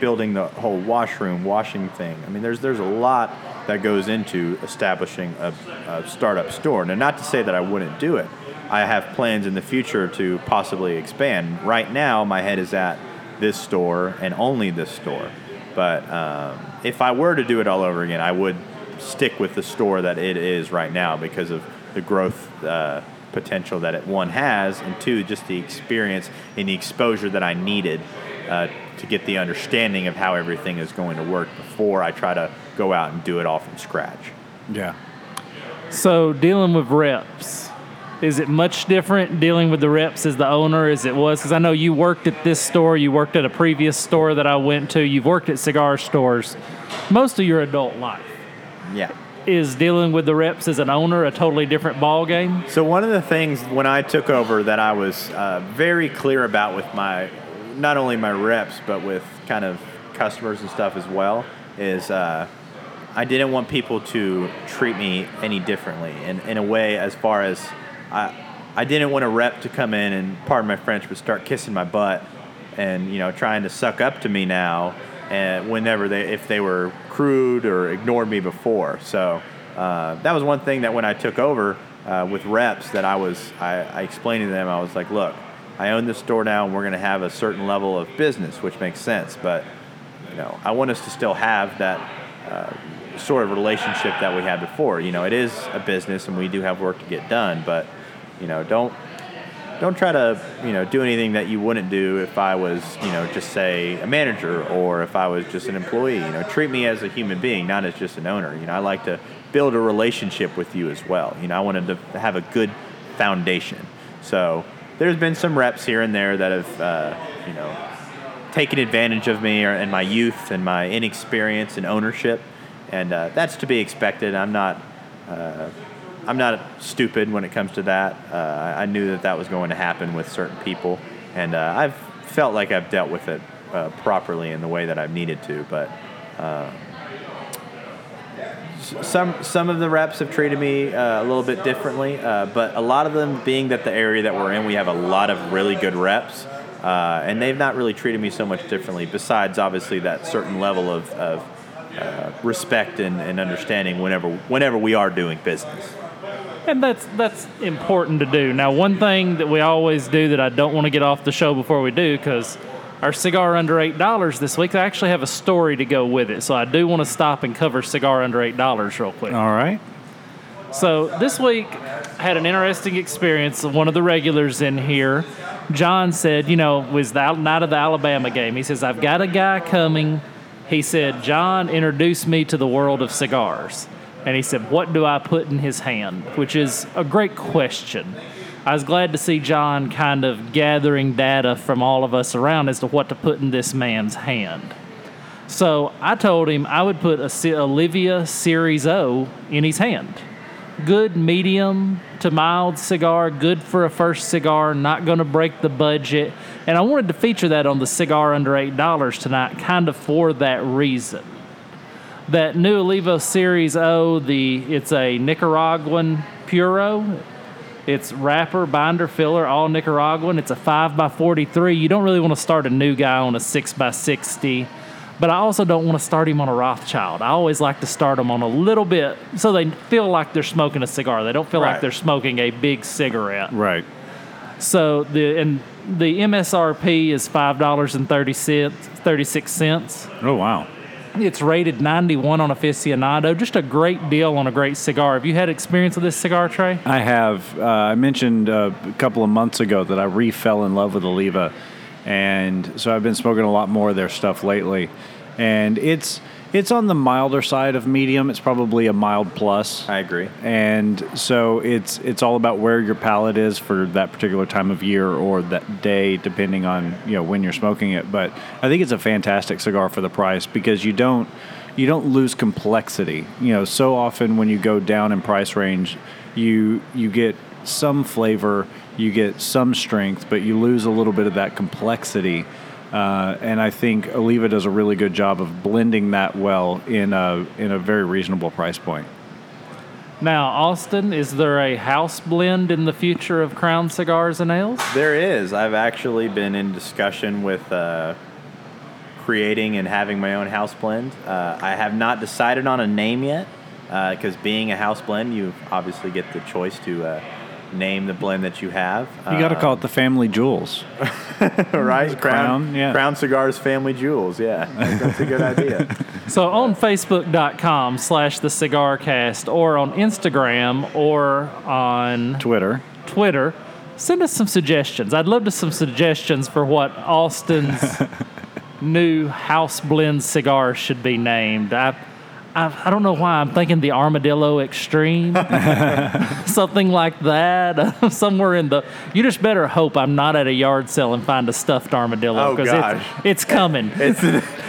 building the whole washroom, washing thing. I mean, there's there's a lot that goes into establishing a, a startup store. Now, not to say that I wouldn't do it. I have plans in the future to possibly expand. Right now, my head is at this store and only this store. But um, if I were to do it all over again, I would stick with the store that it is right now because of the growth uh, potential that it one has, and two, just the experience and the exposure that I needed uh, to get the understanding of how everything is going to work before I try to go out and do it all from scratch. yeah? So dealing with reps, is it much different dealing with the reps as the owner as it was? Because I know you worked at this store, you worked at a previous store that I went to, you've worked at cigar stores most of your adult life. Yeah. Is dealing with the reps as an owner a totally different ball game? So one of the things when I took over that I was uh, very clear about with my, not only my reps but with kind of customers and stuff as well, is uh, I didn't want people to treat me any differently. In, in a way, as far as I, I didn't want a rep to come in and, pardon my French, but start kissing my butt and you know trying to suck up to me now. Whenever they, if they were crude or ignored me before, so uh, that was one thing that when I took over uh, with reps, that I was, I, I explained to them, I was like, look, I own this store now, and we're going to have a certain level of business, which makes sense, but you know, I want us to still have that uh, sort of relationship that we had before. You know, it is a business, and we do have work to get done, but you know, don't don't try to you know do anything that you wouldn't do if I was you know just say a manager or if I was just an employee. You know, treat me as a human being, not as just an owner. You know, I like to build a relationship with you as well. You know, I wanted to have a good foundation. So there's been some reps here and there that have uh, you know taken advantage of me or, and my youth and my inexperience and ownership, and uh, that's to be expected. I'm not. Uh, I'm not stupid when it comes to that. Uh, I knew that that was going to happen with certain people, and uh, I've felt like I've dealt with it uh, properly in the way that I've needed to. But um, some some of the reps have treated me uh, a little bit differently, uh, but a lot of them being that the area that we're in, we have a lot of really good reps, uh, and they've not really treated me so much differently. Besides, obviously, that certain level of, of uh, respect and, and understanding whenever whenever we are doing business. And that's that's important to do. Now, one thing that we always do that I don't want to get off the show before we do, because our cigar under eight dollars this week, I actually have a story to go with it. So I do want to stop and cover cigar under eight dollars real quick. All right. So this week I had an interesting experience. Of one of the regulars in here, John said, you know, was the night of the Alabama game. He says, I've got a guy coming. He said, John introduced me to the world of cigars. And he said, What do I put in his hand? Which is a great question. I was glad to see John kind of gathering data from all of us around as to what to put in this man's hand. So I told him I would put a Oliva Series O in his hand. Good medium to mild cigar, good for a first cigar, not going to break the budget. And I wanted to feature that on the cigar under $8 tonight, kind of for that reason that new Oliva Series O, the it's a Nicaraguan Puro. It's wrapper, binder, filler, all Nicaraguan. It's a 5 by 43 You don't really want to start a new guy on a 6 by 60 but I also don't want to start him on a Rothschild. I always like to start them on a little bit so they feel like they're smoking a cigar. They don't feel Right. like they're smoking a big cigarette. Right. So the and the MSRP is five dollars and thirty cents, thirty six cents. Oh wow. It's rated 91 on aficionado. Just a great deal on a great cigar. Have you had experience with this cigar, Trae? I have. Uh, I mentioned uh, a couple of months ago that I re fell in love with Oliva, and so I've been smoking a lot more of their stuff lately. And it's it's on the milder side of medium. It's probably a mild plus. I agree. and so it's it's all about where your palate is for that particular time of year or that day, depending on you know when you're smoking it. But I think it's a fantastic cigar for the price because you don't you don't lose complexity. You know, so often when you go down in price range, you you get some flavor, you get some strength, but you lose a little bit of that complexity. Uh, and I think Oliva does a really good job of blending that well in a in a very reasonable price point. Now, Austin, is there a house blend in the future of Crown Cigars and Ales? There is. I've actually been in discussion with uh, creating and having my own house blend. Uh, I have not decided on a name yet because being a house blend, you obviously get the choice to uh, name the blend that you have. You got to call it the family jewels. right? Crown, yeah. Crown Cigars Family Jewels. Yeah, that's a good idea. So on Facebook.com slash the cigar cast or on Instagram or on Twitter. Twitter, send us some suggestions. I'd love to some suggestions for what Austin's new house blend cigar should be named. I, I, I don't know why I'm thinking the Armadillo Extreme, something like that. Somewhere in the. You just better hope I'm not at a yard sale and find a stuffed armadillo Oh, it's, gosh. it's coming. It's,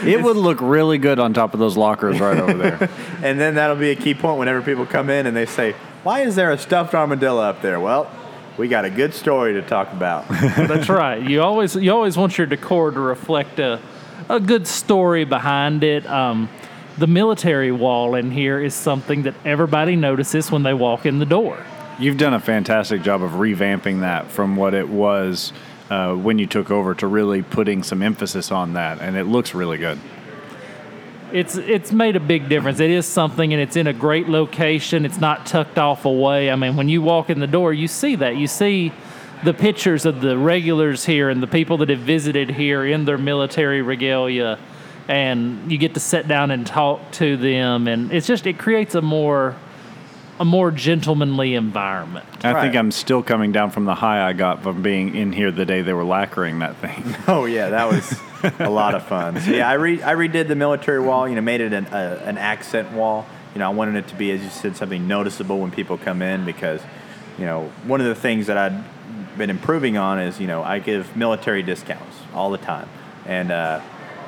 It would look really good on top of those lockers right over there. and then that'll be a key point whenever people come in and they say, "Why is there a stuffed armadillo up there?" Well, we got a good story to talk about. That's right. You always you always want your decor to reflect a a good story behind it. Um, the military wall in here is something that everybody notices when they walk in the door. You've done a fantastic job of revamping that from what it was uh, when you took over to really putting some emphasis on that, and it looks really good. It's it's made a big difference. It is something, and it's in a great location. It's not tucked off away. I mean, when you walk in the door, you see that. You see the pictures of the regulars here and the people that have visited here in their military regalia, and you get to sit down and talk to them, and it's just it creates a more a more gentlemanly environment. I think I'm still coming down from the high I got from being in here the day they were lacquering that thing. Oh yeah, that was a lot of fun. So, yeah, I re- I redid the military wall. You know, made it an uh, an accent wall. You know, I wanted it to be, as you said, something noticeable when people come in because, you know, one of the things that I'd been improving on is, you know, I give military discounts all the time, and uh,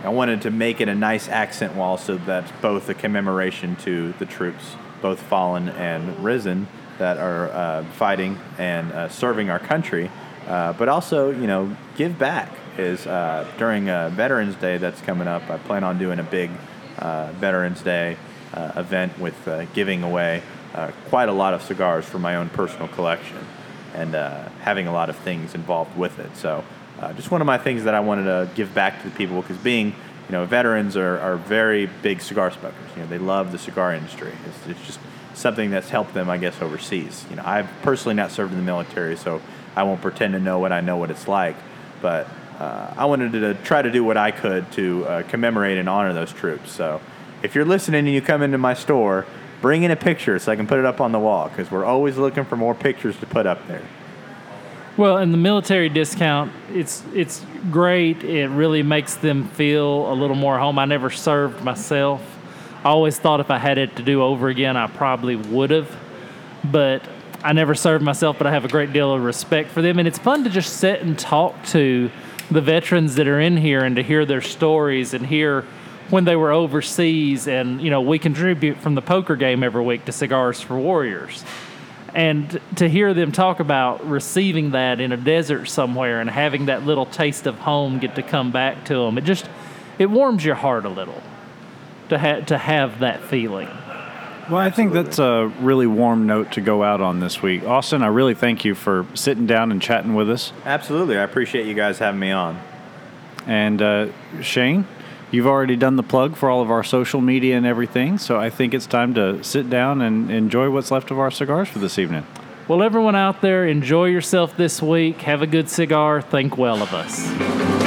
I wanted to make it a nice accent wall so that's both a commemoration to the troops, both fallen and risen, that are uh, fighting and uh, serving our country, uh, but also, you know, give back. Is uh, during uh, Veterans Day that's coming up. I plan on doing a big uh, Veterans Day event with giving away quite a lot of cigars for my own personal collection and having a lot of things involved with it. So, uh, just one of my things that I wanted to give back to the people because being you know, veterans are, are very big cigar smokers. You know, they love the cigar industry. It's, it's just something that's helped them, I guess, overseas. You know, I've personally not served in the military, so I won't pretend to know what I know what it's like. But uh, I wanted to try to do what I could to uh, commemorate and honor those troops. So if you're listening and you come into my store, bring in a picture so I can put it up on the wall because we're always looking for more pictures to put up there. Well, and the military discount, it's it's great. It really makes them feel a little more home. I never served myself. I always thought if I had it to do over again, I probably would have. But I never served myself, but I have a great deal of respect for them. And it's fun to just sit and talk to the veterans that are in here and to hear their stories and hear when they were overseas. And, you know, we contribute from the poker game every week to Cigars for Warriors and to hear them talk about receiving that in a desert somewhere and having that little taste of home get to come back to them it just it warms your heart a little to have to have that feeling Well, I think that's a really warm note to go out on this week. Austin, I really thank you for sitting down and chatting with us. Absolutely. I appreciate you guys having me on. And uh, Shane, you've already done the plug for all of our social media and everything, so I think it's time to sit down and enjoy what's left of our cigars for this evening. well everyone out there enjoy yourself this week. Have a good cigar. Think well of us